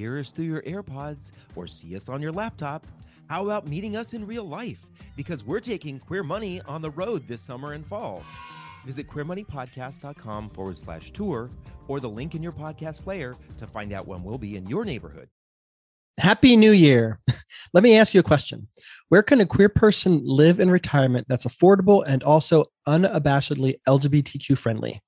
hear us through your AirPods or see us on your laptop, how about meeting us in real life? Because we're taking Queer Money on the road this summer and fall. Visit queermoneypodcast.com forward slash tour or the link in your podcast player to find out when we'll be in your neighborhood. Happy New Year. Let me ask you a question. Where can a queer person live in retirement that's affordable and also unabashedly LGBTQ friendly?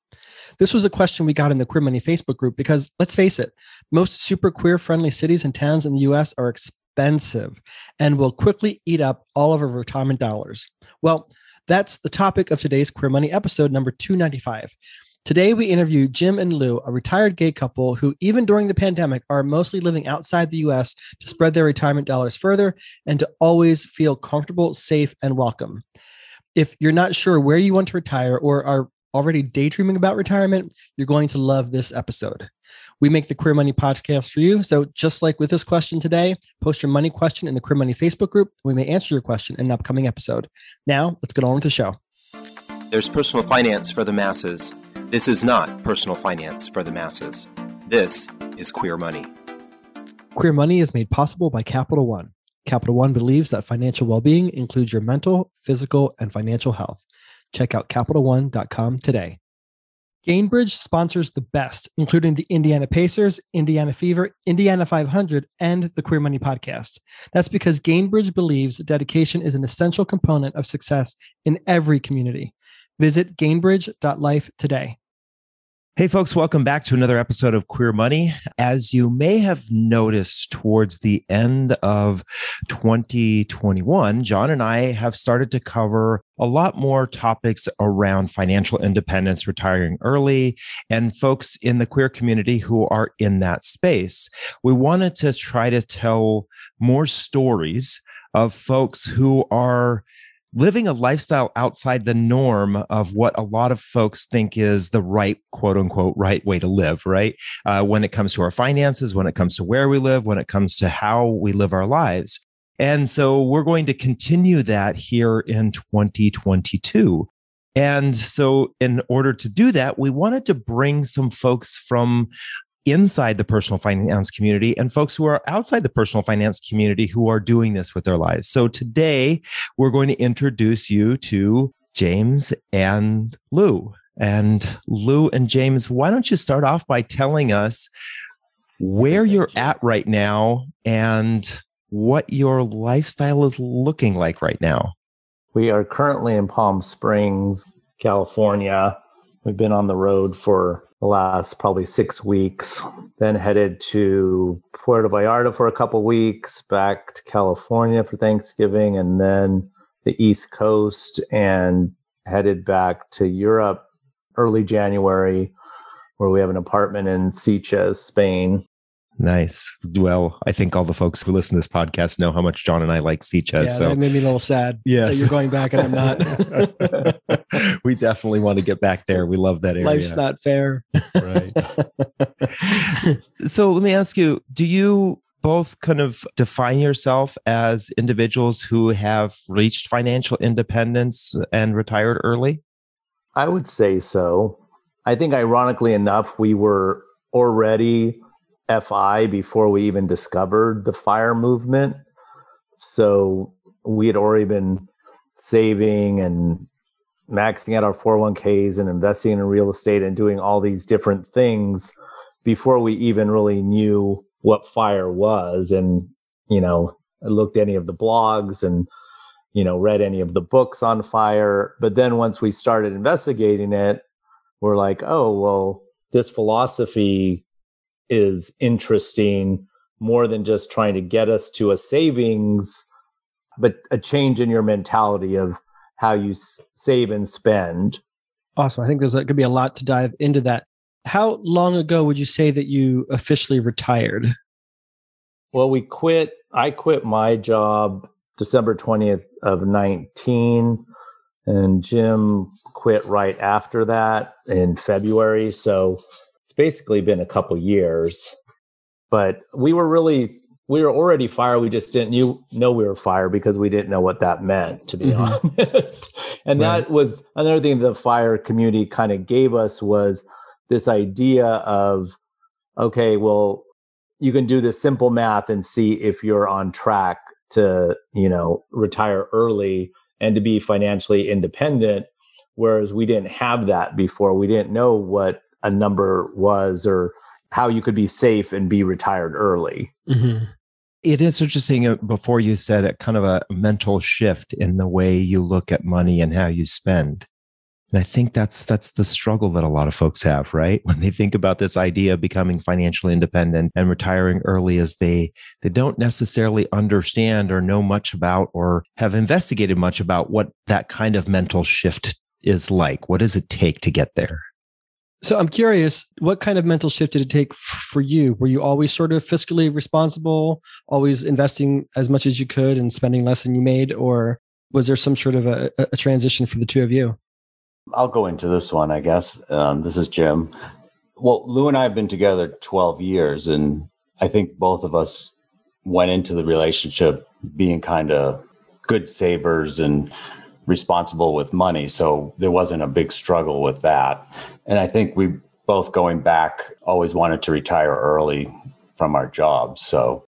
This was a question we got in the Queer Money Facebook group because let's face it, most super queer friendly cities and towns in the US are expensive and will quickly eat up all of our retirement dollars. Well, that's the topic of today's Queer Money episode number 295. Today, we interview Jim and Lou, a retired gay couple who, even during the pandemic, are mostly living outside the US to spread their retirement dollars further and to always feel comfortable, safe, and welcome. If you're not sure where you want to retire or are already daydreaming about retirement, you're going to love this episode. We make the Queer Money podcast for you. So, just like with this question today, post your money question in the Queer Money Facebook group. We may answer your question in an upcoming episode. Now, let's get on with the show. There's personal finance for the masses this is not personal finance for the masses. This is Queer Money. Queer Money is made possible by Capital One. Capital One believes that financial well being includes your mental, physical, and financial health. Check out CapitalOne.com today. Gainbridge sponsors the best, including the Indiana Pacers, Indiana Fever, Indiana 500, and the Queer Money podcast. That's because Gainbridge believes dedication is an essential component of success in every community. Visit gainbridge.life today. Hey, folks, welcome back to another episode of Queer Money. As you may have noticed towards the end of 2021, John and I have started to cover a lot more topics around financial independence, retiring early, and folks in the queer community who are in that space. We wanted to try to tell more stories of folks who are living a lifestyle outside the norm of what a lot of folks think is the right quote unquote right way to live right? Uh, when it comes to our finances when it comes to where we live when it comes to how we live our lives. And so we're going to continue that here in 2022 and so, in order to do that, we wanted to bring some folks from inside the personal finance community and folks who are outside the personal finance community who are doing this with their lives. So today we're going to introduce you to James and Lou. And Lou and James, why don't you start off by telling us where you're at right now and what your lifestyle is looking like right now? We are currently in Palm Springs, California. We've been on the road for the last probably six weeks. Then headed to Puerto Vallarta for a couple weeks, back to California for Thanksgiving, and then the East Coast, and headed back to Europe early January, where we have an apartment in Sitges, Spain. Nice. Well, I think all the folks who listen to this podcast know how much John and I like Sitges. Yeah, so that made me a little sad. Yeah, you're going back and I'm not. we definitely want to get back there. We love that area. Life's not fair. right. so let me ask you, do you both kind of define yourself as individuals who have reached financial independence and retired early? I would say so. I think ironically enough, we were already FI before we even discovered the fire movement. So we had already been saving and maxing out our 401ks and investing in real estate and doing all these different things before we even really knew what fire was and you know looked any of the blogs and you know read any of the books on fire but then once we started investigating it we're like oh well this philosophy is interesting more than just trying to get us to a savings, but a change in your mentality of how you s- save and spend. Awesome. I think there's uh, going to be a lot to dive into that. How long ago would you say that you officially retired? Well, we quit. I quit my job December 20th of 19 and Jim quit right after that in February. So it's basically been a couple years, but we were really we were already fire. We just didn't you know we were fire because we didn't know what that meant, to be mm-hmm. honest. and right. that was another thing the fire community kind of gave us was this idea of, okay, well, you can do this simple math and see if you're on track to, you know, retire early and to be financially independent. Whereas we didn't have that before. We didn't know what a number was or how you could be safe and be retired early. Mm-hmm. It is interesting. Uh, before you said it, kind of a mental shift in the way you look at money and how you spend. And I think that's that's the struggle that a lot of folks have, right? When they think about this idea of becoming financially independent and retiring early as they they don't necessarily understand or know much about or have investigated much about what that kind of mental shift is like. What does it take to get there? So I'm curious, what kind of mental shift did it take for you? Were you always sort of fiscally responsible, always investing as much as you could and spending less than you made, or was there some sort of a, a transition for the two of you? I'll go into this one, I guess. Um, this is Jim. Well, Lou and I have been together 12 years, and I think both of us went into the relationship being kind of good savers and responsible with money. So there wasn't a big struggle with that. And I think we both going back always wanted to retire early from our jobs. So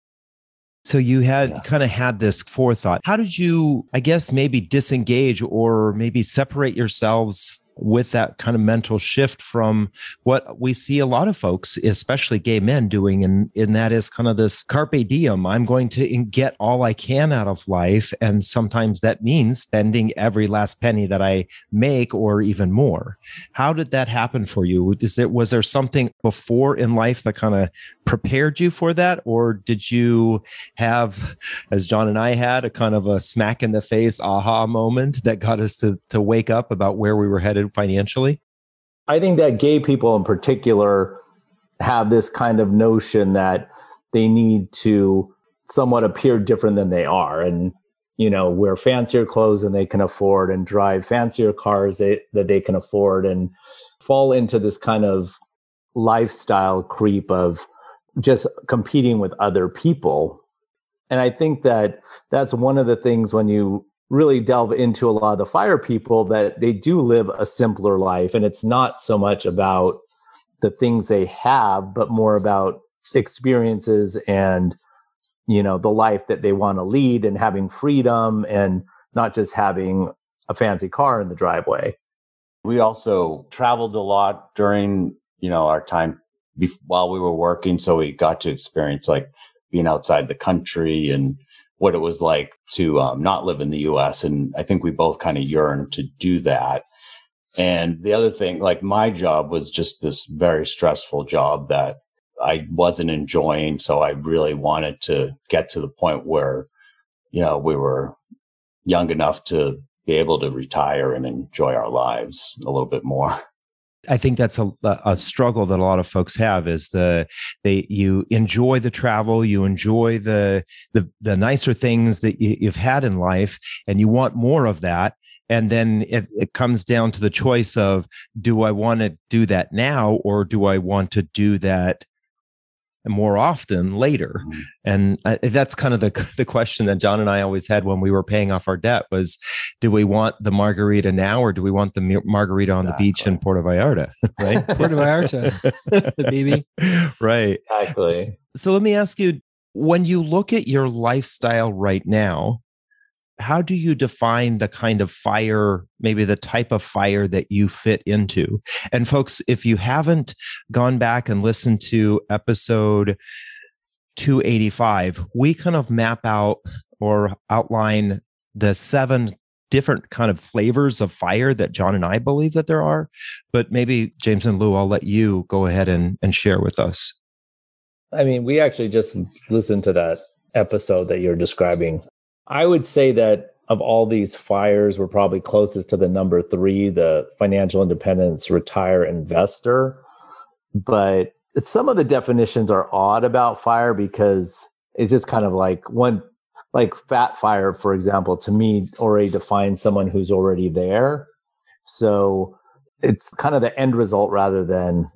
so you had yeah. kind of had this forethought. How did you, I guess, maybe disengage or maybe separate yourselves with that kind of mental shift from what we see a lot of folks, especially gay men, doing, and, and that is kind of this carpe diem. I'm going to get all I can out of life. And sometimes that means spending every last penny that I make or even more. How did that happen for you? Is there, was there something before in life that kind of prepared you for that? Or did you have, as John and I had, a kind of a smack in the face aha moment that got us to, to wake up about where we were headed financially? I think that gay people in particular have this kind of notion that they need to somewhat appear different than they are and you know wear fancier clothes than they can afford and drive fancier cars they, that they can afford and fall into this kind of lifestyle creep of just competing with other people and i think that that's one of the things when you really delve into a lot of the fire people that they do live a simpler life. And it's not so much about the things they have but more about experiences and you know the life that they want to lead and having freedom and not just having a fancy car in the driveway. We also traveled a lot during you know our time while we were working. So we got to experience like being outside the country and what it was like to um, not live in the US. And I think we both kind of yearned to do that. And the other thing, like my job was just this very stressful job that I wasn't enjoying. So I really wanted to get to the point where, you know, we were young enough to be able to retire and enjoy our lives a little bit more. I think that's a, a struggle that a lot of folks have is the they you enjoy the travel, you enjoy the the the nicer things that you, you've had in life, and you want more of that. And then it, it comes down to the choice of do I want to do that now or do I want to do that more often later. Mm-hmm. and I, that's kind of the the question that John and I always had when we were paying off our debt was do we want the margarita now or do we want the margarita on exactly. the beach in Puerto Vallarta right? Puerto Vallarta the baby. Right. Exactly. So let me ask you when you look at your lifestyle right now how do you define the kind of fire maybe the type of fire that you fit into? And folks if you haven't gone back and listened to episode 285 we kind of map out or outline the seven different kind of flavors of fire that john and i believe that there are. But maybe james and lou i'll let you go ahead and, and share with us. I mean we actually just listened to that episode that you're describing I would say that of all these fires, we're probably closest to the number three, the financial independence retire investor. But some of the definitions are odd about fire because it's just kind of like one, like fat fire, for example, to me already defines someone who's already there. So it's kind of the end result rather than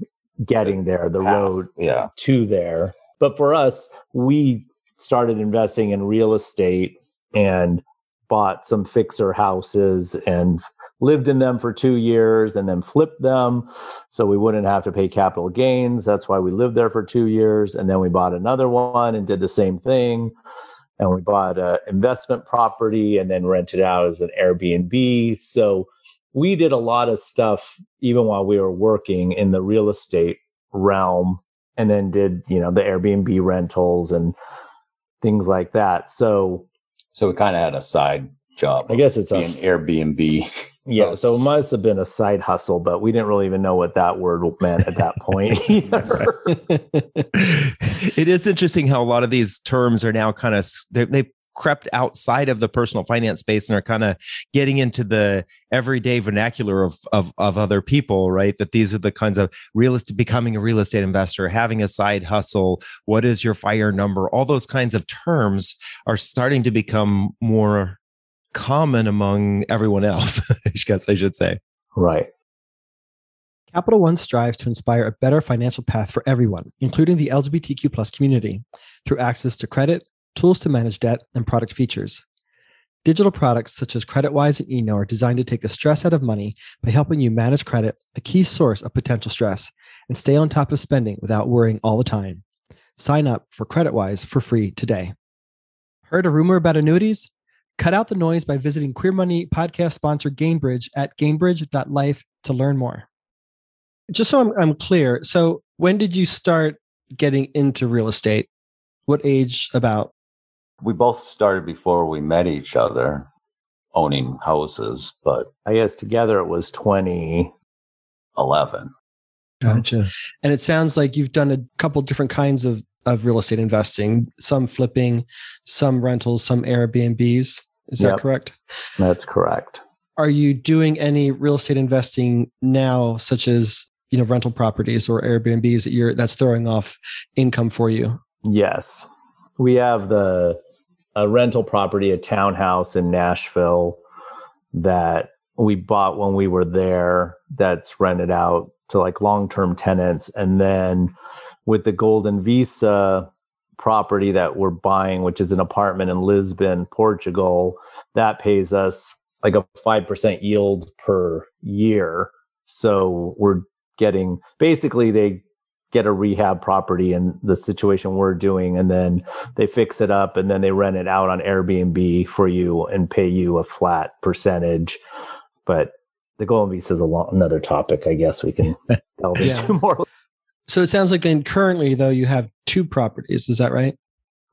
getting there, the road yeah. to there. But for us, we started investing in real estate and bought some fixer houses and lived in them for two years and then flipped them so we wouldn't have to pay capital gains. That's why we lived there for two years. And then we bought another one and did the same thing. And we bought an investment property and then rented out as an Airbnb. So we did a lot of stuff even while we were working in the real estate realm and then did, you know, the Airbnb rentals and things like that. So So we kind of had a side job. I guess it's an Airbnb. Yeah, so it must have been a side hustle, but we didn't really even know what that word meant at that point either. it is interesting how a lot of these terms are now kind of they've crept outside of the personal finance space and are kind of getting into the everyday vernacular of, of of other people right? That these are the kinds of real estate becoming a real estate investor having a side hustle what is your fire number? All those kinds of terms are starting to become more common among everyone else i guess i should say. Right. Capital One strives to inspire a better financial path for everyone, including the LGBTQ plus community, through access to credit, tools to manage debt, and product features. Digital products such as CreditWise and Eno are designed to take the stress out of money by helping you manage credit, a key source of potential stress, and stay on top of spending without worrying all the time. Sign up for CreditWise for free today. Heard a rumor about annuities? Cut out the noise by visiting Queer Money podcast sponsor Gainbridge at gainbridge.life to learn more. Just so I'm, I'm clear, so when did you start getting into real estate? What age about? We both started before we met each other owning houses, but I guess together it was 2011. Gotcha. And it sounds like you've done a couple different kinds of, of real estate investing, some flipping, some rentals, some Airbnbs. Is that Yep. correct? That's correct. Are you doing any real estate investing now, such as you know rental properties or Airbnbs that you're that's throwing off income for you? Yes. We have the a rental property, a townhouse in Nashville that we bought when we were there that's rented out to like long-term tenants and then with the Golden Visa property that we're buying which is an apartment in Lisbon, Portugal, that pays us like a 5% yield per year. So we're getting basically they get a rehab property in the situation we're doing and then they fix it up and then they rent it out on Airbnb for you and pay you a flat percentage. But the golden visa is a long, another topic. I guess we can delve Yeah. into more. So it sounds like then currently though you have two properties. Is that right?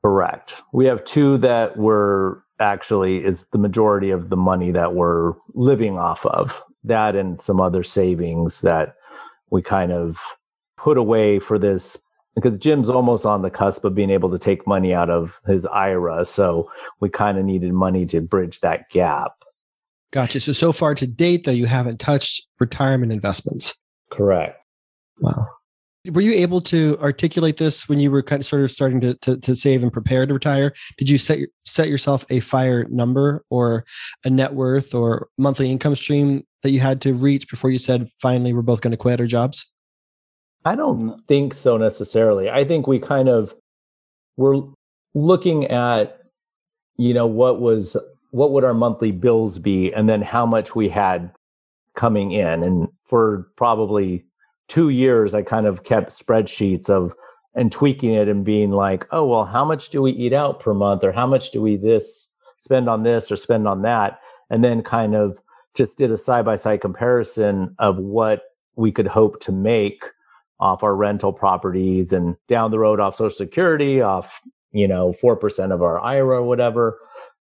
Correct. We have two that we're actually is the majority of the money that we're living off of. That and some other savings that we kind of put away for this because Jim's almost on the cusp of being able to take money out of his IRA. So we kind of needed money to bridge that gap. Gotcha. So so far to date though you haven't touched retirement investments. Correct. Wow. Were you able to articulate this when you were kind of sort of starting to, to, to save and prepare to retire? Did you set set yourself a fire number or a net worth or monthly income stream that you had to reach before you said finally we're both going to quit our jobs? I don't think so necessarily. I think we kind of were looking at, you know, what was what would our monthly bills be, and then how much we had coming in. And for probably two years, I kind of kept spreadsheets of and tweaking it and being like, oh well, how much do we eat out per month, or how much do we this spend on this or spend on that, and then kind of just did a side by side comparison of what we could hope to make off our rental properties and down the road off social security off you know 4% of our ira or whatever.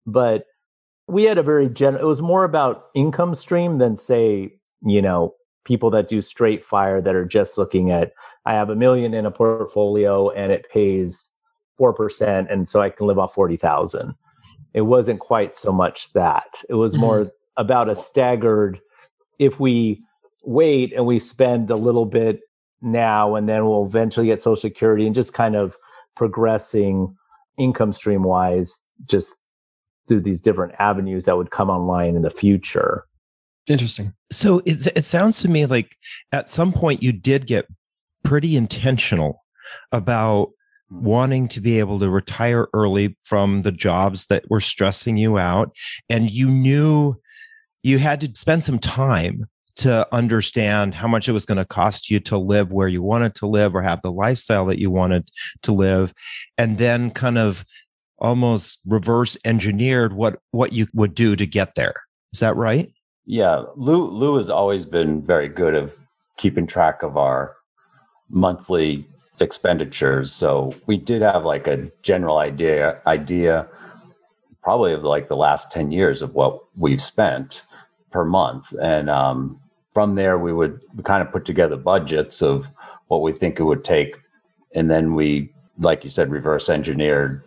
But we had a very gen it was more about income stream than say you know people that do straight fire that are just looking at i have a million in a portfolio and it pays 4% and so i can live off 40000 it wasn't quite so much that. It was more mm-hmm. about a staggered if we wait and we spend a little bit now and then we'll eventually get social security and just kind of progressing income stream wise just through these different avenues that would come online in the future Interesting. So it it sounds to me like at some point you did get pretty intentional about hmm. wanting to be able to retire early from the jobs that were stressing you out. And you knew you had to spend some time to understand how much it was going to cost you to live where you wanted to live or have the lifestyle that you wanted to live. And then kind of almost reverse engineered what what you would do to get there. Is that right? Yeah, Lou Lou has always been very good of keeping track of our monthly expenditures. So we did have like a general idea idea probably of like the last 10 years of what we've spent per month. And um, from there we would we kind of put together budgets of what we think it would take. And then we, like you said, reverse engineered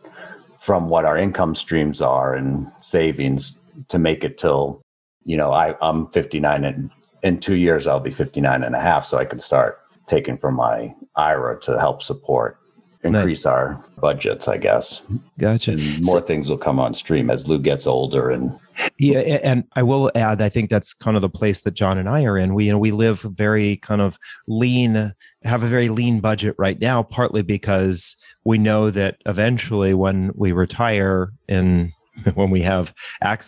from what our income streams are and savings to make it till, you know, I, I'm 59 and in two years I'll be 59 and a half. So I can start taking from my IRA to help support increase nice. our budgets, I guess. Gotcha. And more so, things will come on stream as Lou gets older and yeah, and I will add, I think that's kind of the place that John and I are in. We you know we live very kind of lean, have a very lean budget right now, partly because we know that eventually when we retire in when we have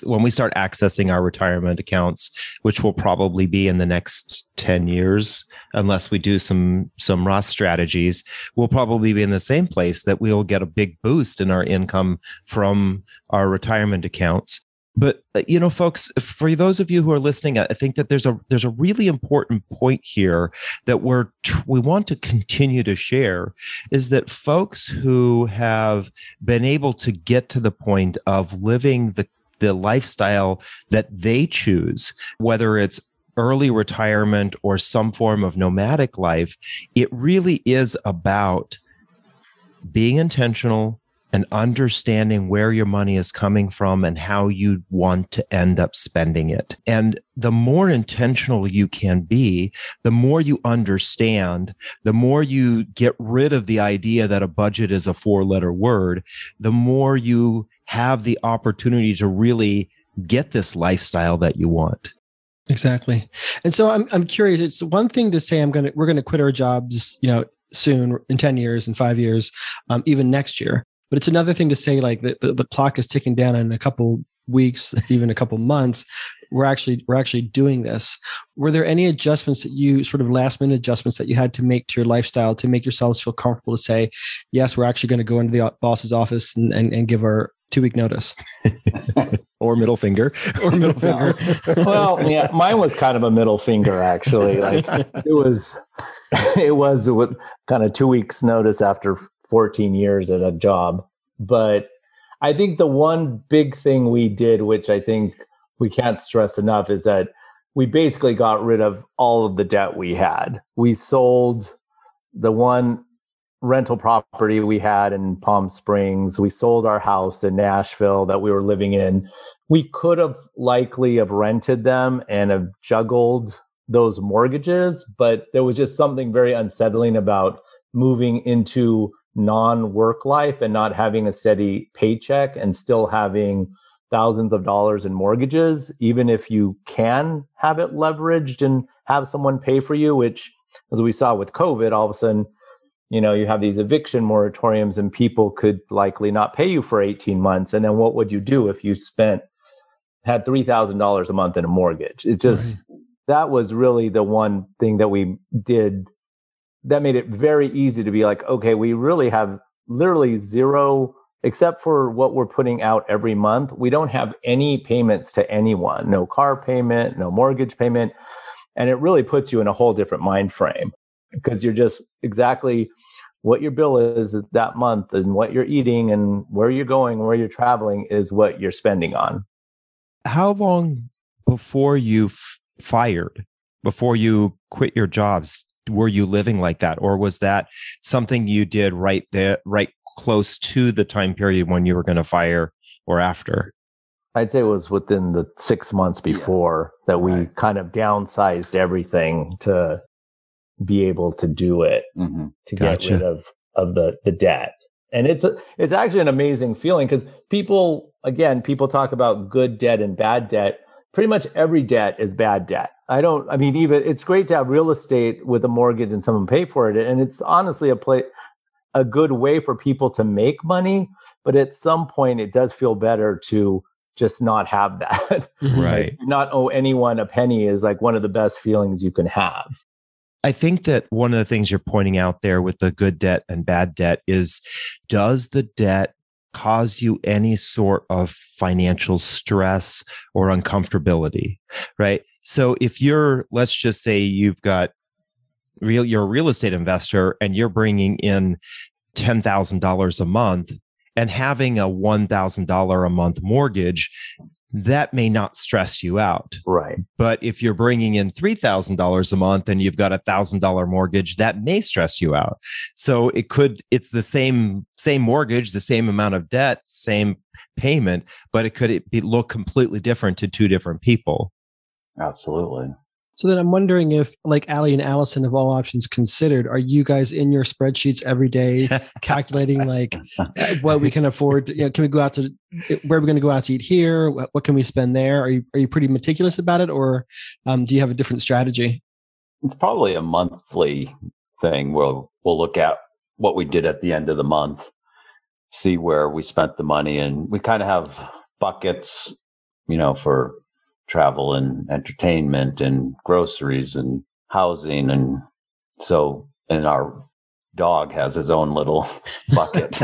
when we start accessing our retirement accounts which will probably be in the next 10 years unless we do some some Roth strategies we'll probably be in the same place that we'll get a big boost in our income from our retirement accounts but uh, you know folks for those of you who are listening i think that there's a there's a really important point here that we're we want to continue to share is that folks who have been able to get to the point of living the the lifestyle that they choose whether it's early retirement or some form of nomadic life it really is about being intentional and understanding where your money is coming from and how you want to end up spending it. And the more intentional you can be, the more you understand, the more you get rid of the idea that a budget is a four letter word, the more you have the opportunity to really get this lifestyle that you want. Exactly. And so I'm I'm curious. It's one thing to say I'm gonna we're gonna quit our jobs, you know, soon in 10 years in five years, um, even next year. But it's another thing to say like the, the, the clock is ticking down in a couple weeks, even a couple months. We're actually we're actually doing this. Were there any adjustments that you sort of last minute adjustments that you had to make to your lifestyle to make yourselves feel comfortable to say, yes, we're actually going to go into the boss's office and, and, and give our two week notice or middle finger or middle finger well yeah mine was kind of a middle finger actually like it was it was with kind of two weeks notice after 14 years at a job. But I think the one big thing we did, which I think we can't stress enough, is that we basically got rid of all of the debt we had. We sold the one rental property we had in Palm Springs. We sold our house in Nashville that we were living in. We could have likely have rented them and have juggled those mortgages, but there was just something very unsettling about moving into non work life and not having a steady paycheck and still having thousands of dollars in mortgages, even if you can have it leveraged and have someone pay for you, which, as we saw with COVID, all of a sudden, you know, you have these eviction moratoriums and people could likely not pay you for 18 months. And then what would you do if you spent, had $3,000 a month in a mortgage? It just, right. that was really the one thing that we did that made it very easy to be like, okay, we really have literally zero, except for what we're putting out every month. We don't have any payments to anyone, no car payment, no mortgage payment. And it really puts you in a whole different mind frame because you're just exactly what your bill is that month and what you're eating and where you're going, where you're traveling is what you're spending on. How long before you f- fired, before you quit your jobs, were you living like that or was that something you did right there right close to the time period when you were going to fire or after i'd say it was within the six months before yeah. that we right. kind of downsized everything to be able to do it mm-hmm. to gotcha. get rid of of the the debt and it's a, it's actually an amazing feeling because people again people talk about good debt and bad debt pretty much every debt is bad debt. I don't, I mean, even it's great to have real estate with a mortgage and someone pay for it. And it's honestly a place, a good way for people to make money, but at some point it does feel better to just not have that. Mm-hmm. Right. Like, not owe anyone a penny is like one of the best feelings you can have. I think that one of the things you're pointing out there with the good debt and bad debt is does the debt cause you any sort of financial stress or uncomfortability? Right. So if you're, let's just say you've got real, you're a real estate investor and you're bringing in $10,000 a month and having a $1,000 a month mortgage, that may not stress you out. Right. But if you're bringing in $3,000 a month and you've got a $1,000 mortgage, that may stress you out. So it could, it's the same, same mortgage, the same amount of debt, same payment, but it could it be, look completely different to two different people. Absolutely. So then I'm wondering if, like Allie and Allison of All Options Considered, are you guys in your spreadsheets every day calculating like uh, what we can afford? To, you know, can we go out to where are we going to go out to eat here? What, what, can we spend there? Are you are you pretty meticulous about it, or um, do you have a different strategy? It's probably a monthly thing. We'll we'll look at what we did at the end of the month, see where we spent the money, and we kind of have buckets, you know, for travel and entertainment and groceries and housing and so and our dog has his own little bucket.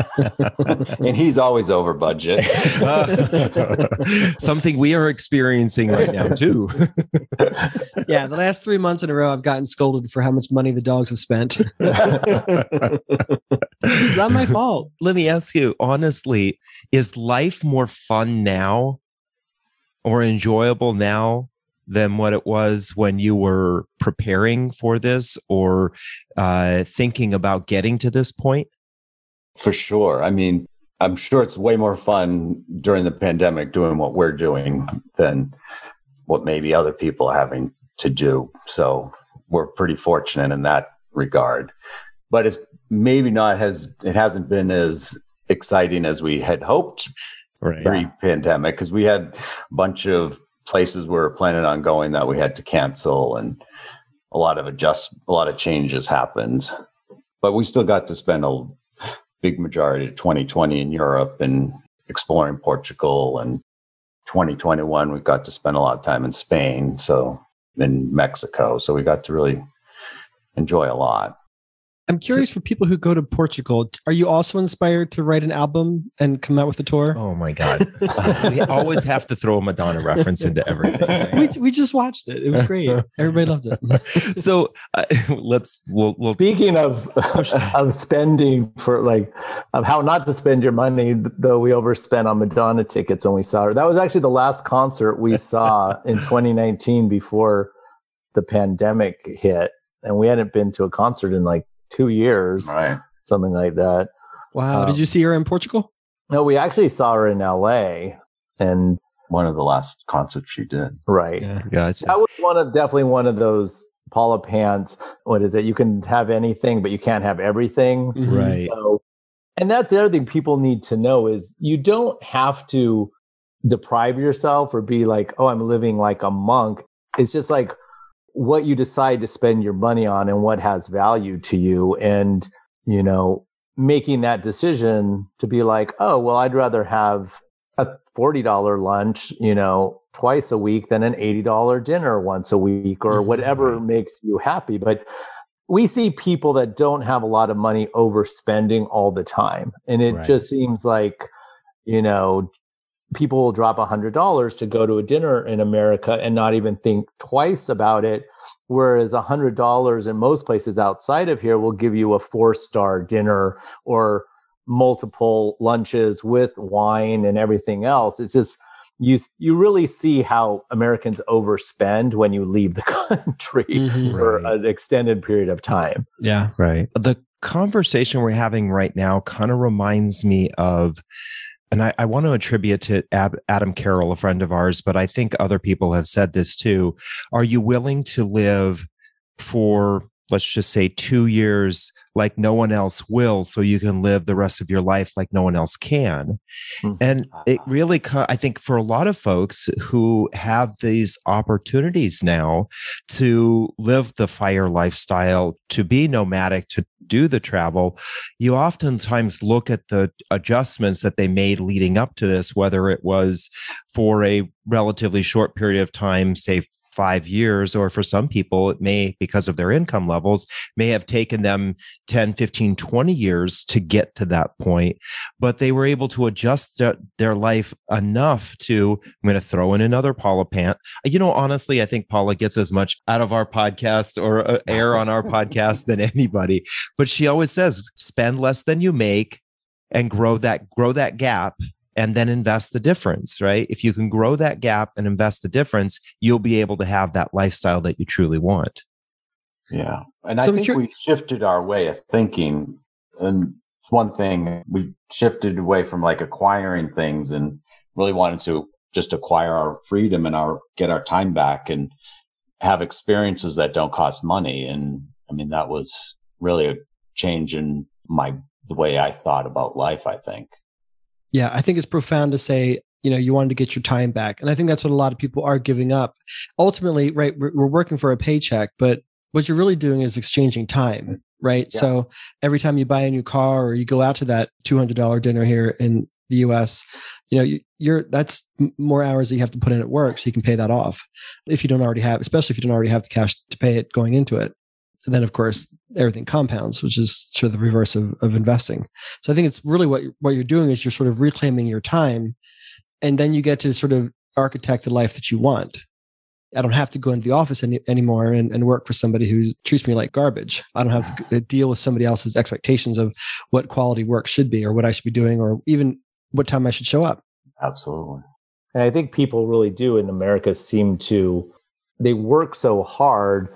And he's always over budget. Something we are experiencing right now too. Yeah the last three months in a row i've gotten scolded for how much money the dogs have spent. It's not my fault. Let me ask you honestly is life more fun now or enjoyable now than what it was when you were preparing for this or uh, thinking about getting to this point? For sure. I mean, I'm sure it's way more fun during the pandemic doing what we're doing than what maybe other people are having to do. So we're pretty fortunate in that regard. But it's maybe not has it hasn't been as exciting as we had hoped right. pre-pandemic because we had a bunch of places we were planning on going that we had to cancel and a lot of adjust a lot of changes happened. But we still got to spend a big majority of 2020 in europe and exploring portugal and 2021 we got to spend a lot of time in spain so in mexico. So we got to really enjoy a lot I'm curious so, for people who go to Portugal, are you also inspired to write an album and come out with a tour? Oh my God. we always have to throw a Madonna reference into everything. We, we just watched it. It was great. Everybody loved it. so uh, let's, we'll, we'll, speaking of, of spending for like, of how not to spend your money, though we overspent on Madonna tickets when we saw her. That was actually the last concert we saw in 2019 before the pandemic hit. And we hadn't been to a concert in like two years, right. something like that. Wow. Um, Did you see her in Portugal? No, we actually saw her in LA and one of the last concerts she did. Right. Yeah, gotcha. That was one of definitely one of those Paula Pants. What is it? You can have anything, but you can't have everything. Mm-hmm. Right. So, and that's the other thing people need to know is you don't have to deprive yourself or be like, oh, I'm living like a monk. It's just like what you decide to spend your money on and what has value to you and you know making that decision to be like oh well i'd rather have a $40 lunch you know twice a week than an $80 dinner once a week or mm-hmm. whatever makes you happy but we see people that don't have a lot of money overspending all the time and it right. just seems like you know people will drop $100 to go to a dinner in America and not even think twice about it. Whereas $100 in most places outside of here will give you a four star dinner or multiple lunches with wine and everything else. It's just, you you really see how Americans overspend when you leave the country mm-hmm, for right. an extended period of time. Yeah, right. The conversation we're having right now kind of reminds me of and I, I, want to attribute to Adam Carroll, a friend of ours, but I think other people have said this too. Are you willing to live for let's just say two years like no one else will so you can live the rest of your life like no one else can mm-hmm. and it really i think for a lot of folks who have these opportunities now to live the fire lifestyle to be nomadic to do the travel you oftentimes look at the adjustments that they made leading up to this whether it was for a relatively short period of time say five years or for some people it may because of their income levels may have taken them 10 15 20 years to get to that point but they were able to adjust their, their life enough to i'm going to throw in another paula pant. You know honestly i think paula gets as much out of our podcast or uh, air on our podcast than anybody but she always says spend less than you make and grow that grow that gap and then invest the difference, right? If you can grow that gap and invest the difference, you'll be able to have that lifestyle that you truly want. Yeah. And so I think we shifted our way of thinking. And one thing we shifted away from like acquiring things and really wanted to just acquire our freedom and our get our time back and have experiences that don't cost money. And I mean, that was really a change in my the way I thought about life, I think. Yeah, I think it's profound to say, you know, you wanted to get your time back. And I think that's what a lot of people are giving up. Ultimately, right, we're, we're working for a paycheck, but what you're really doing is exchanging time, mm, right? Yeah. So every time you buy a new car or you go out to that $200 dinner here in the US, you know, you, you're that's more hours that you have to put in at work so you can pay that off. If you don't already have, especially if you don't already have the cash to pay it going into it. And then of course everything compounds, which is sort of the reverse of, of investing. So I think it's really what what you're doing is you're sort of reclaiming your time, and then you get to sort of architect the life that you want. I don't have to go into the office any, anymore and, and work for somebody who treats me like garbage. I don't have to deal with somebody else's expectations of what quality work should be or what I should be doing or even what time I should show up. Absolutely. And I think people really do in America seem to they work so hard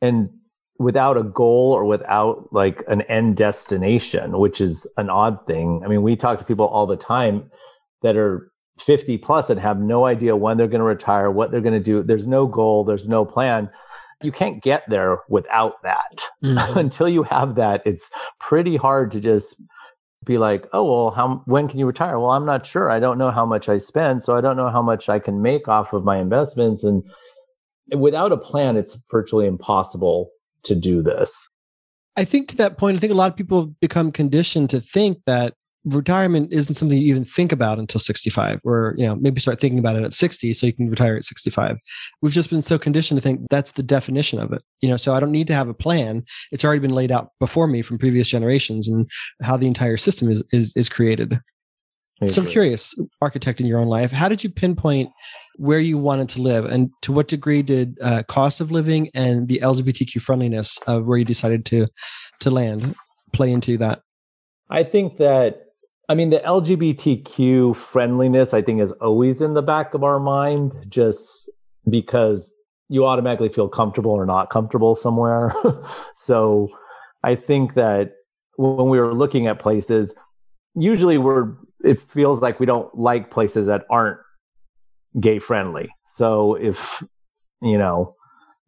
and without a goal or without like an end destination, which is an odd thing. I mean, we talk to people all the time that are 50 plus and have no idea when they're going to retire, what they're going to do. There's no goal, there's no plan. You can't get there without that. Mm-hmm. Until you have that, it's pretty hard to just be like, "Oh, well, how when can you retire?" Well, I'm not sure. I don't know how much I spend, so I don't know how much I can make off of my investments and without a plan, it's virtually impossible to do this. I think to that point, I think a lot of people have become conditioned to think that retirement isn't something you even think about until 65 or you know maybe start thinking about it at 60 so you can retire at 65 we've just been so conditioned to think that's the definition of it you know so i don't need to have a plan. It's already been laid out before me from previous generations and how the entire system is is, is created so I'm curious, architect in your own life, how did you pinpoint where you wanted to live, and to what degree did uh, cost of living and the LGBTQ friendliness of where you decided to to land play into that? I think that I mean the LGBTQ friendliness I think is always in the back of our mind, just because you automatically feel comfortable or not comfortable somewhere. so I think that when we were looking at places, usually we're it feels like we don't like places that aren't gay friendly. So if you know,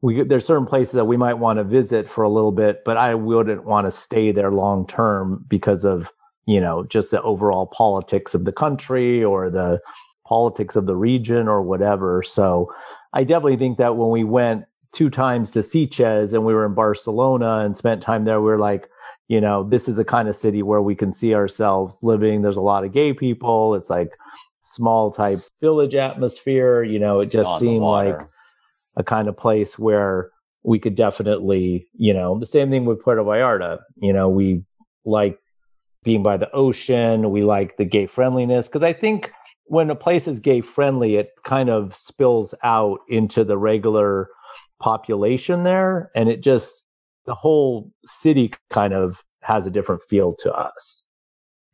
we there's certain places that we might want to visit for a little bit, but I wouldn't want to stay there long term because of you know just the overall politics of the country or the politics of the region or whatever. So I definitely think that when we went two times to Sitges and we were in Barcelona and spent time there, we were like, you know, this is the kind of city where we can see ourselves living. There's a lot of gay people. It's like small type village atmosphere. You know, it just seemed like a kind of place where we could definitely, you know, the same thing with Puerto Vallarta. You know, we like being by the ocean. We like the gay friendliness because I think when a place is gay friendly, it kind of spills out into the regular population there, and it just the whole city kind of has a different feel to us.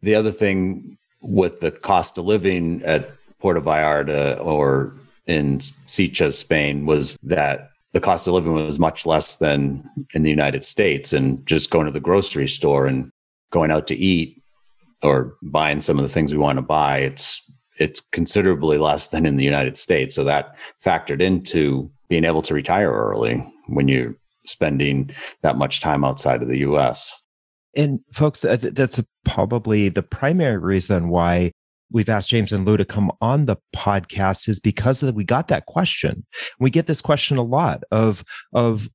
The other thing with the cost of living at Puerto Vallarta or in Sitges, Spain, was that the cost of living was much less than in the United States. And just going to the grocery store and going out to eat or buying some of the things we want to buy, it's it's considerably less than in the United States. So that factored into being able to retire early when you spending that much time outside of the US. And folks, uh, that's probably the primary reason why we've asked James and Lou to come on the podcast is because of, we got that question. We get this question a lot of of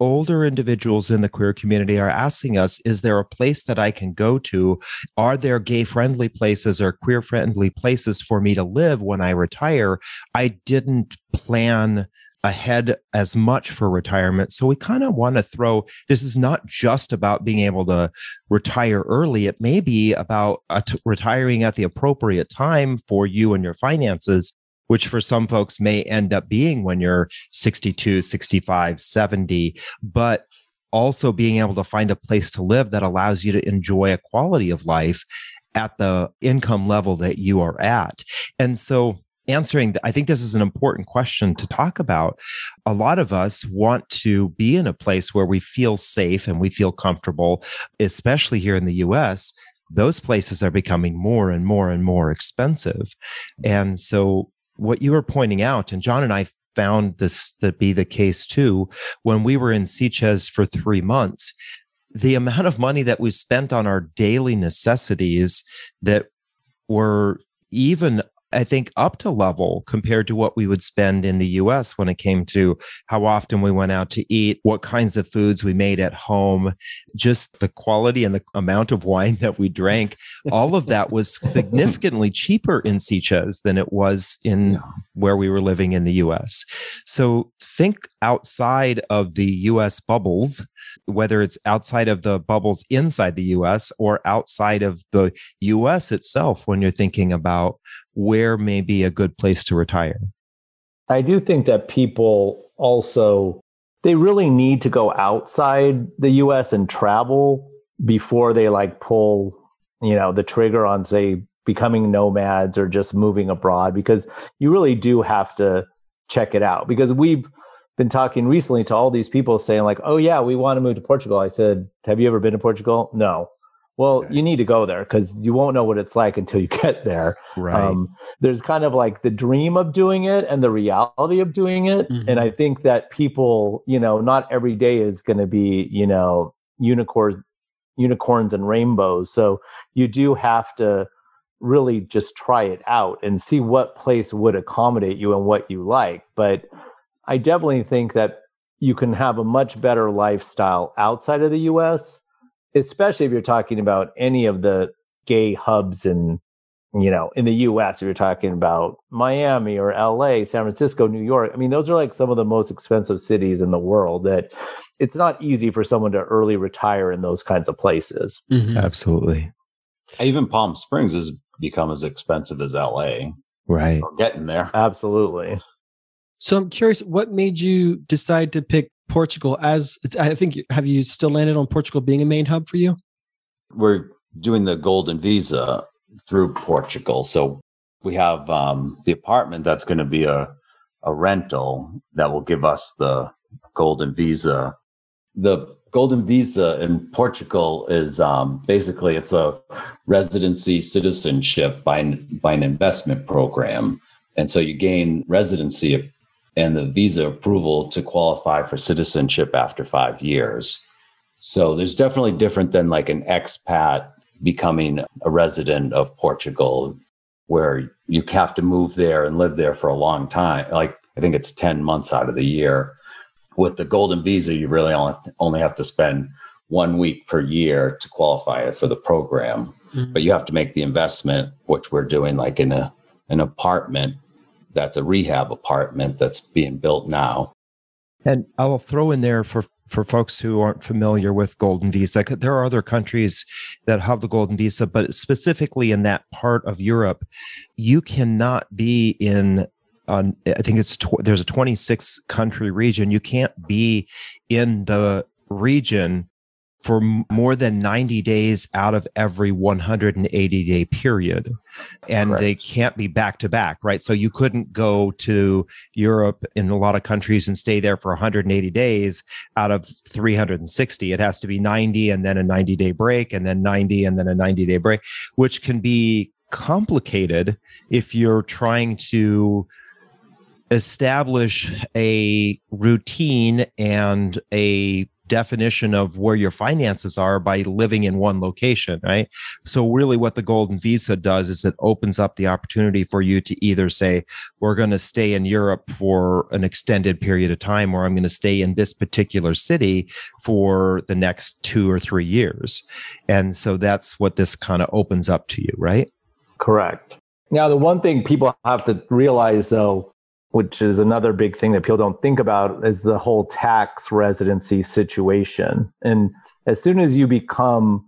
older individuals in the queer community are asking us is there a place that I can go to? Are there gay friendly places or queer friendly places for me to live when I retire? I didn't plan ahead as much for retirement. So we kind of want to throw this is not just about being able to retire early. It may be about retiring at the appropriate time for you and your finances, which for some folks may end up being when you're 62, 65, 70. But also being able to find a place to live that allows you to enjoy a quality of life at the income level that you are at. And so answering i think this is an important question to talk about. A lot of us want to be in a place where we feel safe and we feel comfortable especially here in the us those places are becoming more and more and more expensive. And so what you were pointing out and john and i found this to be the case too when we were in Sitges for three months the amount of money that we spent on our daily necessities that were even I think, up to level compared to what we would spend in the US when it came to how often we went out to eat, what kinds of foods we made at home, just the quality and the amount of wine that we drank. All of that was significantly cheaper in Sitges than it was in where we were living in the US. So think outside of the US bubbles whether it's outside of the bubbles inside the US or outside of the US itself when you're thinking about where may be a good place to retire? I do think that people also they really need to go outside the US and travel before they like pull, you know, the trigger on say becoming nomads or just moving abroad because you really do have to check it out because we've been talking recently to all these people saying like, "Oh yeah, we want to move to Portugal." I said, "Have you ever been to Portugal?" No. Well, okay. you need to go there because you won't know what it's like until you get there. Right. Um, there's kind of like the dream of doing it and the reality of doing it. Mm-hmm. And I think that people, you know, not every day is going to be, you know, unicorns, unicorns and rainbows. So you do have to really just try it out and see what place would accommodate you and what you like. But I definitely think that you can have a much better lifestyle outside of the US, especially if you're talking about any of the gay hubs in you know, in the US, if you're talking about Miami or LA, San Francisco, New York, I mean, those are like some of the most expensive cities in the world that it's not easy for someone to early retire in those kinds of places. Mm-hmm. Absolutely. Even Palm Springs has become as expensive as LA. Right. We're getting there. Absolutely. So I'm curious, what made you decide to pick Portugal as? I think have you still landed on Portugal being a main hub for you? We're doing the golden visa through Portugal, so we have um, the apartment that's going to be a a rental that will give us the golden visa. The golden visa in Portugal is um, basically it's a residency citizenship by by an investment program, and so you gain residency and the visa approval to qualify for citizenship after five years. So there's definitely different than like an expat becoming a resident of Portugal, where you have to move there and live there for a long time. Like I think it's 10 months out of the year. With the golden visa, you really only, only have to spend one week per year to qualify for the program. Mm-hmm. But you have to make the investment, which we're doing like in a an apartment that's a rehab apartment that's being built now. And I'll throw in there for for folks who aren't familiar with golden visa there are other countries that have the golden visa but specifically in that part of europe you cannot be in on i think it's tw- there's a 26 country region you can't be in the region for more than 90 days out of every 180 day period. And Correct. they can't be back to back, right? So you couldn't go to Europe in a lot of countries and stay there for 180 days out of 360. It has to be 90 and then a 90 day break, and then 90 and then a 90 day break, which can be complicated if you're trying to establish a routine and a definition of where your finances are by living in one location, right? So, really, what the Golden Visa does is it opens up the opportunity for you to either say, We're going to stay in Europe for an extended period of time, or I'm going to stay in this particular city for the next two or three years. And so, that's what this kind of opens up to you, right? Correct. Now, the one thing people have to realize, though, which is another big thing that people don't think about, is the whole tax residency situation. And as soon as you become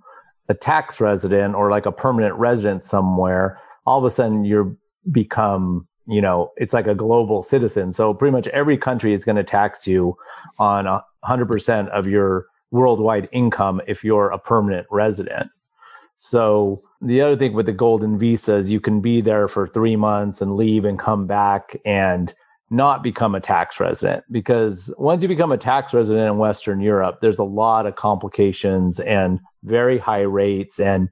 a tax resident or like a permanent resident somewhere, all of a sudden you're become, you know, it's like a global citizen. So pretty much every country is going to tax you on 100% of your worldwide income if you're a permanent resident. So the other thing with the golden visa is you can be there for three months and leave and come back and not become a tax resident because once you become a tax resident in Western Europe, there's a lot of complications and very high rates. And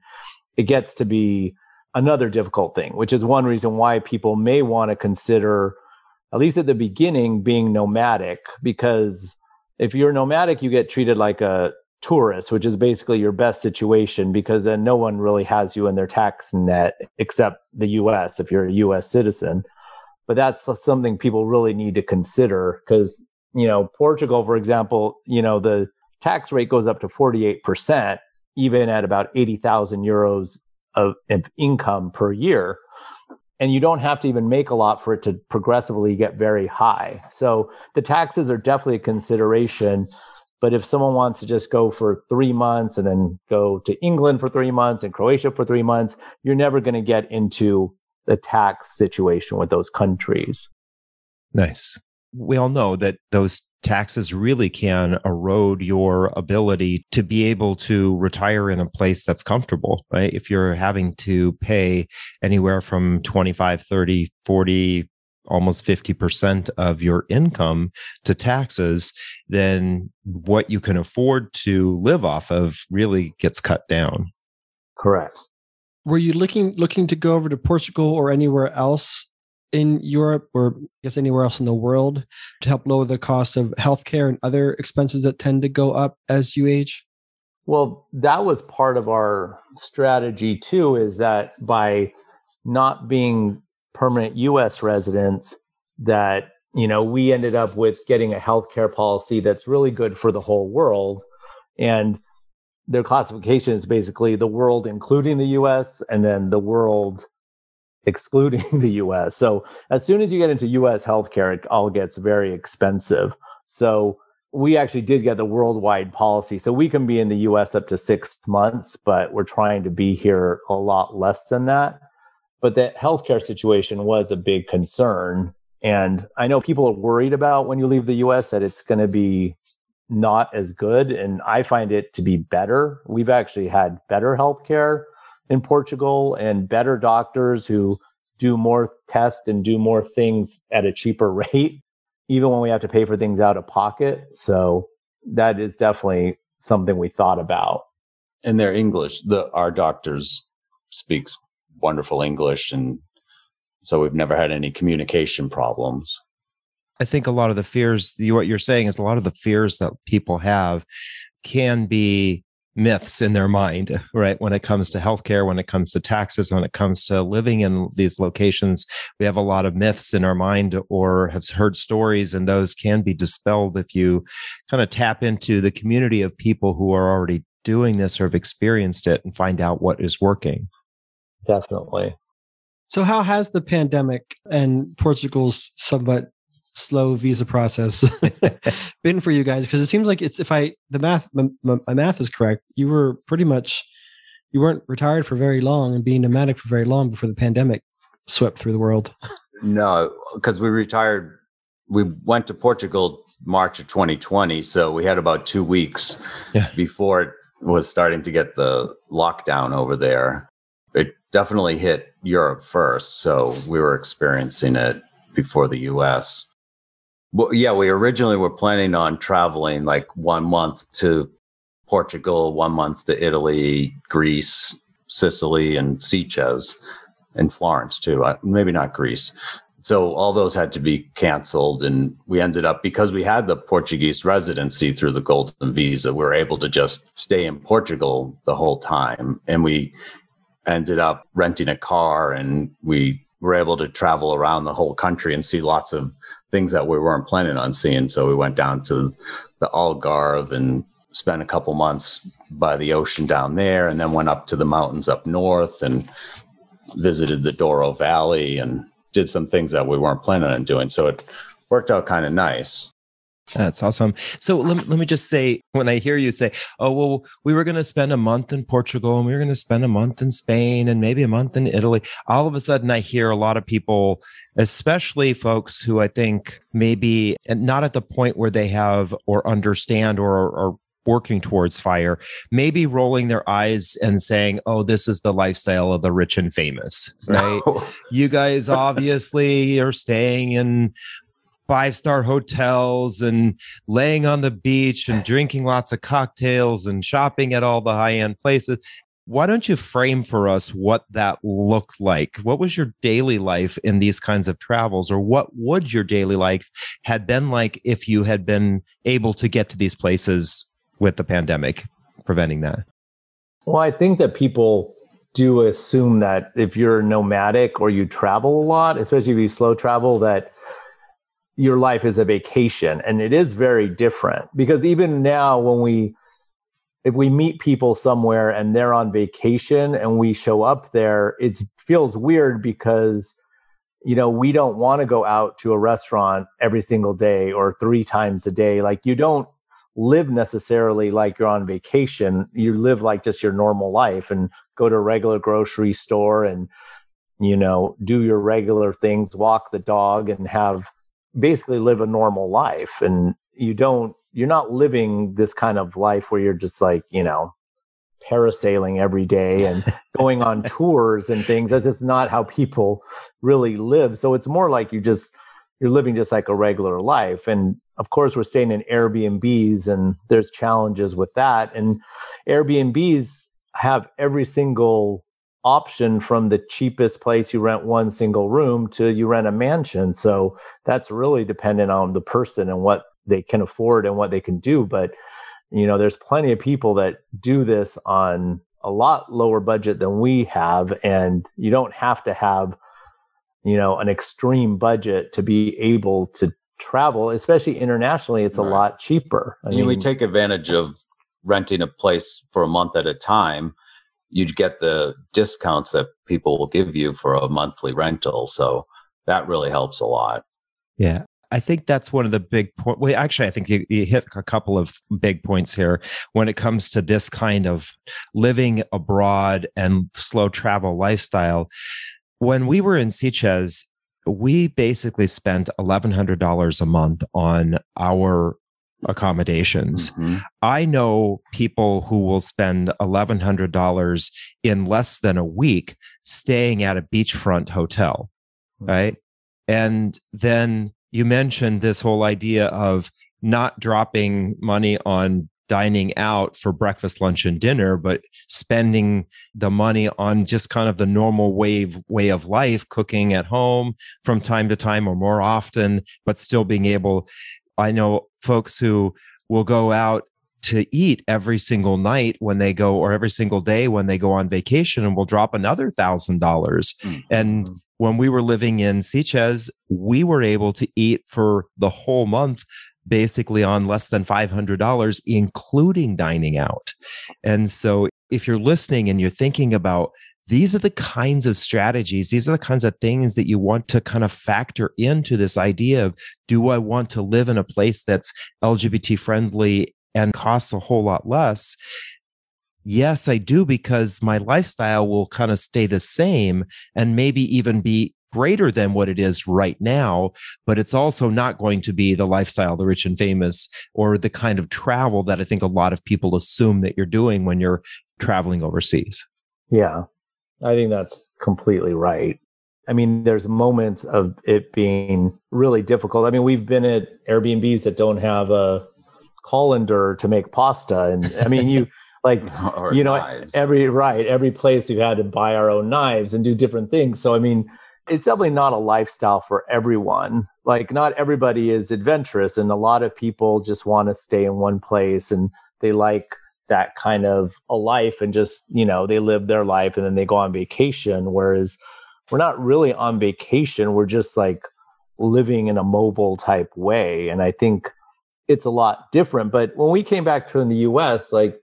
it gets to be another difficult thing, which is one reason why people may want to consider, at least at the beginning, being nomadic. Because if you're nomadic, you get treated like a tourist, which is basically your best situation because then no one really has you in their tax net except the US if you're a US citizen. But that's something people really need to consider because, you know, Portugal, for example, you know, the tax rate goes up to 48%, even at about 80,000 euros of, of income per year. And you don't have to even make a lot for it to progressively get very high. So the taxes are definitely a consideration but if someone wants to just go for three months and then go to England for three months and Croatia for three months, you're never going to get into the tax situation with those countries. Nice. We all know that those taxes really can erode your ability to be able to retire in a place that's comfortable, right? If you're having to pay anywhere from 25, 30, 40, almost 50% of your income to taxes, then what you can afford to live off of really gets cut down. Correct. Were you looking looking to go over to Portugal or anywhere else in Europe or I guess anywhere else in the world to help lower the cost of healthcare and other expenses that tend to go up as you age? Well, that was part of our strategy too, is that by not being permanent US residents that you know we ended up with getting a healthcare policy that's really good for the whole world and their classification is basically the world including the US and then the world excluding the US. So as soon as you get into US healthcare it all gets very expensive. So we actually did get the worldwide policy. So we can be in the US up to 6 months, but we're trying to be here a lot less than that. But that healthcare situation was a big concern. And I know people are worried about when you leave the US that it's going to be not as good. And I find it to be better. We've actually had better healthcare in Portugal and better doctors who do more tests and do more things at a cheaper rate, even when we have to pay for things out of pocket. So that is definitely something we thought about. And their English, the our doctors speaks wonderful English. And so we've never had any communication problems. I think a lot of the fears, what you're saying is a lot of the fears that people have can be myths in their mind, right? When it comes to healthcare, when it comes to taxes, when it comes to living in these locations, we have a lot of myths in our mind or have heard stories, and those can be dispelled if you kind of tap into the community of people who are already doing this or have experienced it and find out what is working. Definitely. So, how has the pandemic and Portugal's somewhat slow visa process been for you guys? Because it seems like it's if I the math my, my, math is correct, you were pretty much you weren't retired for very long and being nomadic for very long before the pandemic swept through the world. No, because we retired. We went to Portugal March of 2020, so we had about two weeks yeah. before it was starting to get the lockdown over there it definitely hit Europe first. So we were experiencing it before the US. Well, yeah, we originally were planning on traveling like one month to Portugal, one month to Italy, Greece, Sicily, and Sitges, and Florence too. Uh, maybe not Greece. so all those had to be canceled and we ended up because we had the portuguese residency through the golden visa we were able to just stay in portugal the whole time and we ended up renting a car and we were able to travel around the whole country and see lots of things that we weren't planning on seeing so we went down to the algarve and spent a couple months by the ocean down there and then went up to the mountains up north and visited the douro valley and did some things that we weren't planning on doing. So it worked out kind of nice. That's awesome. So let, let me just say, when I hear you say, oh, well, we were going to spend a month in Portugal and we were going to spend a month in Spain and maybe a month in Italy, all of a sudden I hear a lot of people, especially folks who I think maybe not at the point where they have or understand or, are working towards fire, maybe rolling their eyes and saying, "Oh, this is the lifestyle of the rich and famous." Right? No. You guys obviously are staying in five-star hotels and laying on the beach and drinking lots of cocktails and shopping at all the high-end places. Why don't you frame for us what that looked like? What was your daily life in these kinds of travels or what would your daily life had been like if you had been able to get to these places with the pandemic preventing that? Well, I think that people do assume that if you're nomadic or you travel a lot, especially if you slow travel, that your life is a vacation. And it is very different because even now, when we if we meet people somewhere and they're on vacation and we show up there, it feels weird because you know we don't want to go out to a restaurant every single day or three times a day. Like you don't live necessarily like you're on vacation. You live like just your normal life and go to a regular grocery store and, you know, do your regular things, walk the dog and have basically live a normal life. And you don't, you're not living this kind of life where you're just like, you know, parasailing every day and going on tours and things. That's just not how people really live. So it's more like you just, you're living just like a regular life. And of course, we're staying in Airbnbs and there's challenges with that. And Airbnbs have every single option from the cheapest place you rent one single room to you rent a mansion. So that's really dependent on the person and what they can afford and what they can do. But, you know, there's plenty of people that do this on a lot lower budget than we have. And you don't have to have you know an extreme budget to be able to travel especially internationally it's right. a lot cheaper I mean, we take advantage of renting a place for a month at a time you get the discounts that people will give you for a monthly rental. So that really helps a lot. Yeah. I think that's one of the big points. Well, actually, I think you, you, hit a couple of big points here when it comes to this kind of living abroad and slow travel lifestyle. When we were in Sitges, we basically spent $1,100 a month on our accommodations. Mm-hmm. I know people who will spend $1,100 in less than a week staying at a beachfront hotel, mm-hmm. right? And then you mentioned this whole idea of not dropping money on dining out for breakfast, lunch, and dinner, but spending the money on just kind of the normal way way of life, cooking at home from time to time or more often, but still being able. I know folks who will go out to eat every single night when they go or every single day when they go on vacation and will drop another thousand dollars mm-hmm. and when we were living in Sitges, we were able to eat for the whole month basically on less than $500, including dining out. And so if you're listening and you're thinking about these are the kinds of strategies, these are the kinds of things that you want to kind of factor into this idea of do I want to live in a place that's LGBT friendly and costs a whole lot less? Yes, I do because my lifestyle will kind of stay the same and maybe even be greater than what it is right now, but it's also not going to be the lifestyle, the rich and famous, or the kind of travel that I think a lot of people assume that you're doing when you're traveling overseas. Yeah, I think that's completely right. I mean, there's moments of it being really difficult. I mean, we've been at Airbnbs that don't have a colander to make pasta. And I mean, you like, you know, knives. every, right, every place we've had to buy our own knives and do different things. So, I mean, it's definitely not a lifestyle for everyone. Like, not everybody is adventurous, and a lot of people just want to stay in one place and they like that kind of a life and just, you know, they live their life and then they go on vacation. Whereas we're not really on vacation, we're just like living in a mobile type way. And I think it's a lot different. But when we came back from the US, like,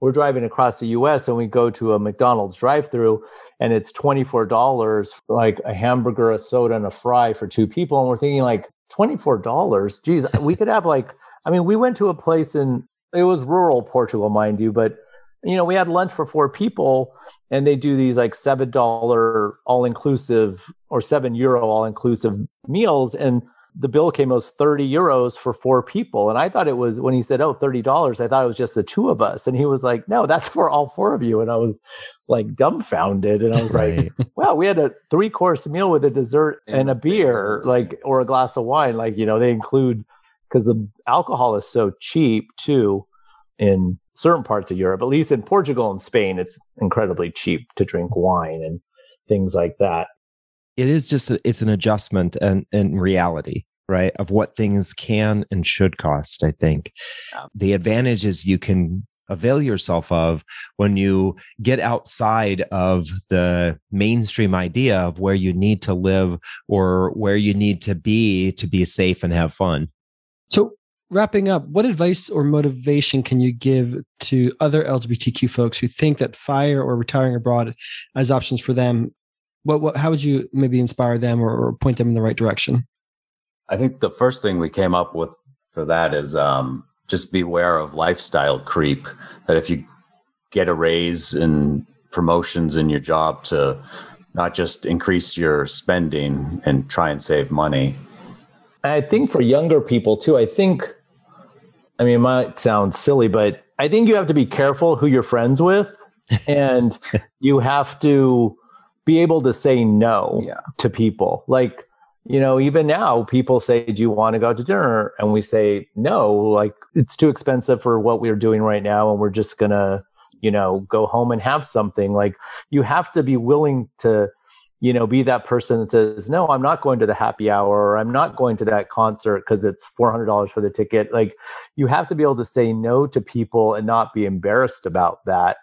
we're driving across the US and we go to a McDonald's drive through and it's $24, like a hamburger, a soda, and a fry for two people. And we're thinking, like, $24? Geez, we could have like, I mean, we went to a place in, it was rural Portugal, mind you, but you know, we had lunch for four people and they do these like seven dollar all inclusive or seven euro all inclusive meals. And the bill came as 30 euros for four people. And I thought it was when he said, Oh, $30, I thought it was just the two of us. And he was like, No, that's for all four of you. And I was like dumbfounded. And I was right. like, Wow, we had a three course meal with a dessert and a beer, like, or a glass of wine. Like, you know, they include because the alcohol is so cheap too in certain parts of Europe, at least in Portugal and Spain, it's incredibly cheap to drink wine and things like that. It is just a, it's an adjustment and in reality, right, of what things can and should cost. I think yeah. the advantage is you can avail yourself of when you get outside of the mainstream idea of where you need to live or where you need to be to be safe and have fun. So, wrapping up, what advice or motivation can you give to other LGBTQ folks who think that fire or retiring abroad as options for them? What, what how would you maybe inspire them or, or, point them in the right direction? I think the first thing we came up with for that is um, just beware of lifestyle creep. That if you get a raise and promotions in your job to not just increase your spending and try and save money. I think for younger people too, I think I mean, it might sound silly, but I think you have to be careful who you're friends with, and you have to be able to say no yeah. to people. Like, you know, even now, people say, "Do you want to go to dinner?" And we say, "No, like it's too expensive for what we're doing right now, and we're just gonna, you know, go home and have something." Like, you have to be willing to you know, be that person that says, no, I'm not going to the happy hour or I'm not going to that concert because it's $400 for the ticket. Like you have to be able to say no to people and not be embarrassed about that.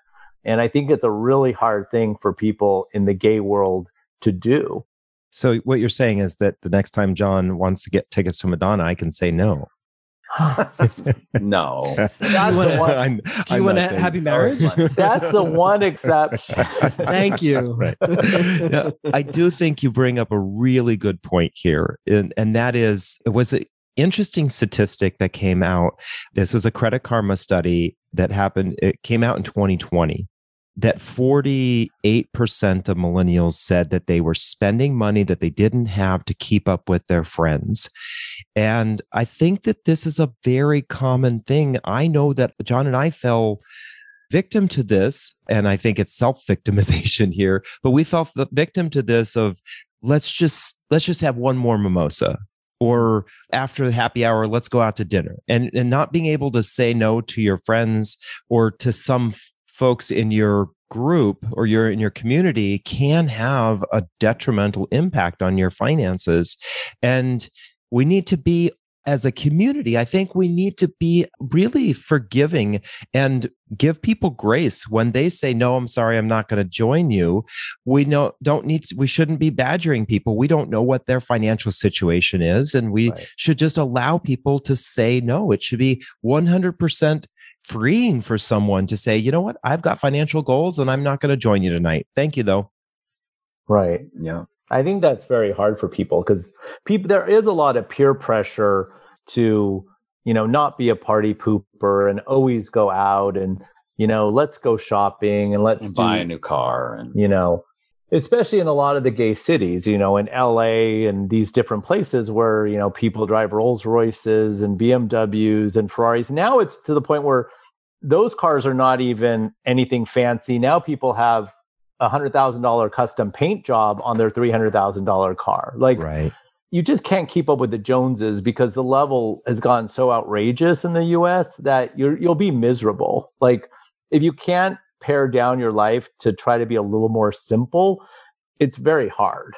And I think it's a really hard thing for people in the gay world to do. So what you're saying is that the next time John wants to get tickets to Madonna, I can say no. no. That's the one. I'm, Do you want a happy marriage? That's the one exception. Thank you. Right. Yeah, I do think you bring up a really good point here. And, and that is, it was an interesting statistic that came out. This was a Credit Karma study that happened, it came out in 2020 that 48% of millennials said that they were spending money that they didn't have to keep up with their friends. And I think that this is a very common thing. I know that John and I fell victim to this, and I think it's self victimization here, but we fell victim to this of let's just let's just have one more mimosa or after the happy hour let's go out to dinner and and not being able to say no to your friends or to some folks in your group or you're in your community can have a detrimental impact on your finances. And we need to be as a community i think we need to be really forgiving and give people grace when they say no i'm sorry i'm not going to join you. We know don't need to, we shouldn't be badgering people. We don't know what their financial situation is and we right. should just allow people to say no. It should be 100% freeing for someone to say, you know what, I've got financial goals and I'm not going to join you tonight. Thank you, though. Right. Yeah. I think that's very hard for people because people there is a lot of peer pressure to, you know, not be a party pooper and always go out and, you know, let's go shopping and let's and buy do, a new car and you know, especially in a lot of the gay cities, you know, in LA and these different places where, you know, people drive Rolls Royces and BMWs and Ferraris. Now it's to the point where those cars are not even anything fancy. Now people have a hundred thousand dollar custom paint job on their three hundred thousand dollar car. Like right. you just can't keep up with the Joneses because the level has gone so outrageous in the US that you're you'll be miserable. Like if you can't pare down your life to try to be a little more simple, it's very hard.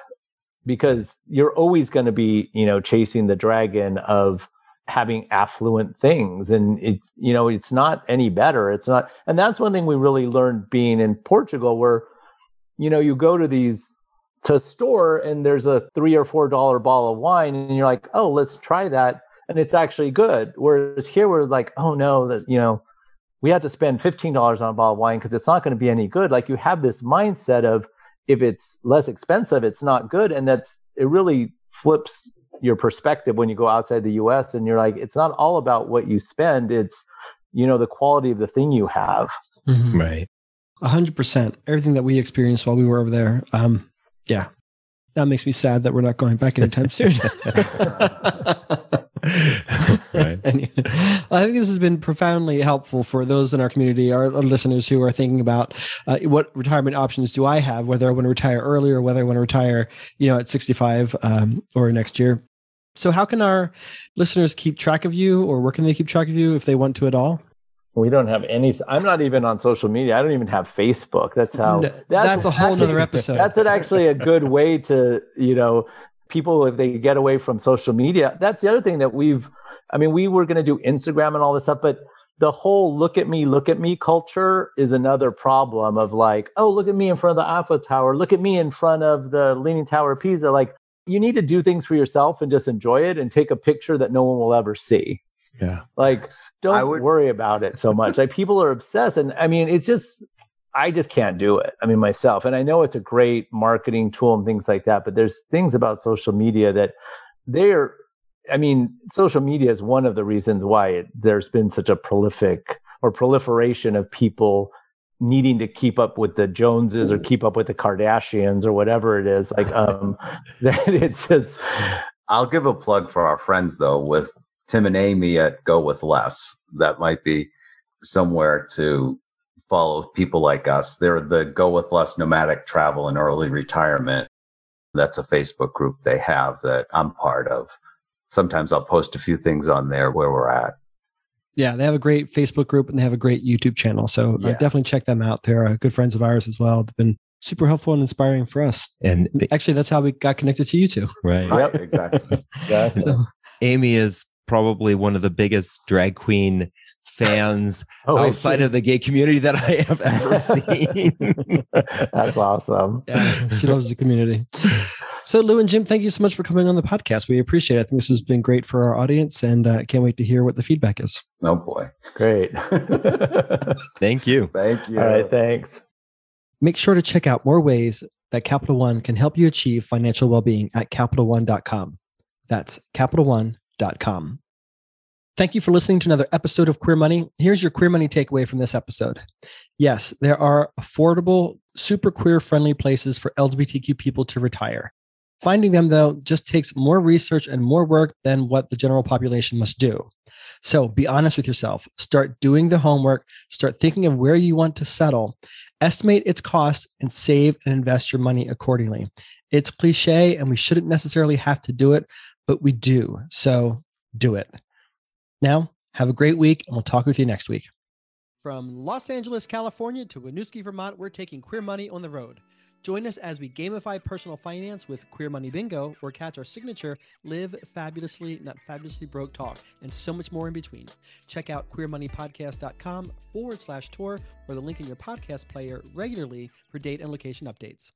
because you're always going to be, you know, chasing the dragon of having affluent things and it you know it's not any better it's not and that's one thing we really learned being in Portugal where you know you go to these to store and there's a 3 or 4 dollar bottle of wine and you're like oh let's try that and it's actually good whereas here we're like oh no that you know we had to spend $15 on a bottle of wine because it's not going to be any good like you have this mindset of if it's less expensive it's not good and that's it really flips your perspective when you go outside the US and you're like, it's not all about what you spend. It's, you know, the quality of the thing you have. Mm-hmm. Right. A hundred percent. Everything that we experienced while we were over there. Um, yeah. That makes me sad that we're not going back anytime soon. right. and, I think this has been profoundly helpful for those in our community, our, our listeners who are thinking about uh, what retirement options do I have, whether I want to retire early or whether I want to retire, you know, at 65 um, or next year. So, how can our listeners keep track of you, or where can they keep track of you if they want to at all? We don't have any. I'm not even on social media. I don't even have Facebook. That's how. No, that's, that's, a whole other episode. That's actually a good way to, you know, people if they get away from social media. That's the other thing that we've. I mean, we were going to do Instagram and all this stuff, but the whole "look at me, look at me" culture is another problem. Of like, oh, look at me in front of the Eiffel Tower. Look at me in front of the Leaning Tower of Pisa. Like, you need to do things for yourself and just enjoy it and take a picture that no one will ever see. Yeah. Like don't would, worry about it so much. like people are obsessed and I mean it's just I just can't do it. I mean myself and I know it's a great marketing tool and things like that, but there's things about social media that they're I mean social media is one of the reasons why it, there's been such a prolific or proliferation of people needing to keep up with the Joneses or keep up with the Kardashians or whatever it is. Like, um, that it's just. I'll give a plug for our friends though with Tim and Amy at Go With Less. That might be somewhere to follow people like us. They're the Go With Less Nomadic Travel and Early Retirement. That's a Facebook group they have that I'm part of. Sometimes I'll post a few things on there where we're at. Yeah, they have a great Facebook group and they have a great YouTube channel. So uh, yeah. uh, definitely check them out. They're uh, good friends of ours as well. They've been super helpful and inspiring for us. And actually, that's how we got connected to you two. Right. yep, exactly. exactly. So, Amy is probably one of the biggest drag queen fans oh, outside of the gay community that I have ever seen. That's awesome. Yeah, she loves the community. So, Lou and Jim, thank you so much for coming on the podcast. We appreciate it. I think this has been great for our audience and uh, can't wait to hear what the feedback is. Oh, boy. Great. thank you. Thank you. All right. Thanks. Make sure to check out more ways that Capital One can help you achieve financial well being at CapitalOne.com. That's CapitalOne.com. Thank you for listening to another episode of Queer Money. Here's your Queer Money takeaway from this episode. Yes, there are affordable, super queer friendly places for LGBTQ people to retire. Finding them, though, just takes more research and more work than what the general population must do. So be honest with yourself. Start doing the homework. Start thinking of where you want to settle. Estimate its cost and save and invest your money accordingly. It's cliche and we shouldn't necessarily have to do it, but we do. So do it. Now, have a great week and we'll talk with you next week. From Los Angeles, California to Winooski, Vermont, we're taking queer money on the road. Join us as we gamify personal finance with Queer Money Bingo or catch our signature Live Fabulously, Not Fabulously Broke talk and so much more in between. Check out queermoneypodcast.com forward slash tour or the link in your podcast player regularly for date and location updates.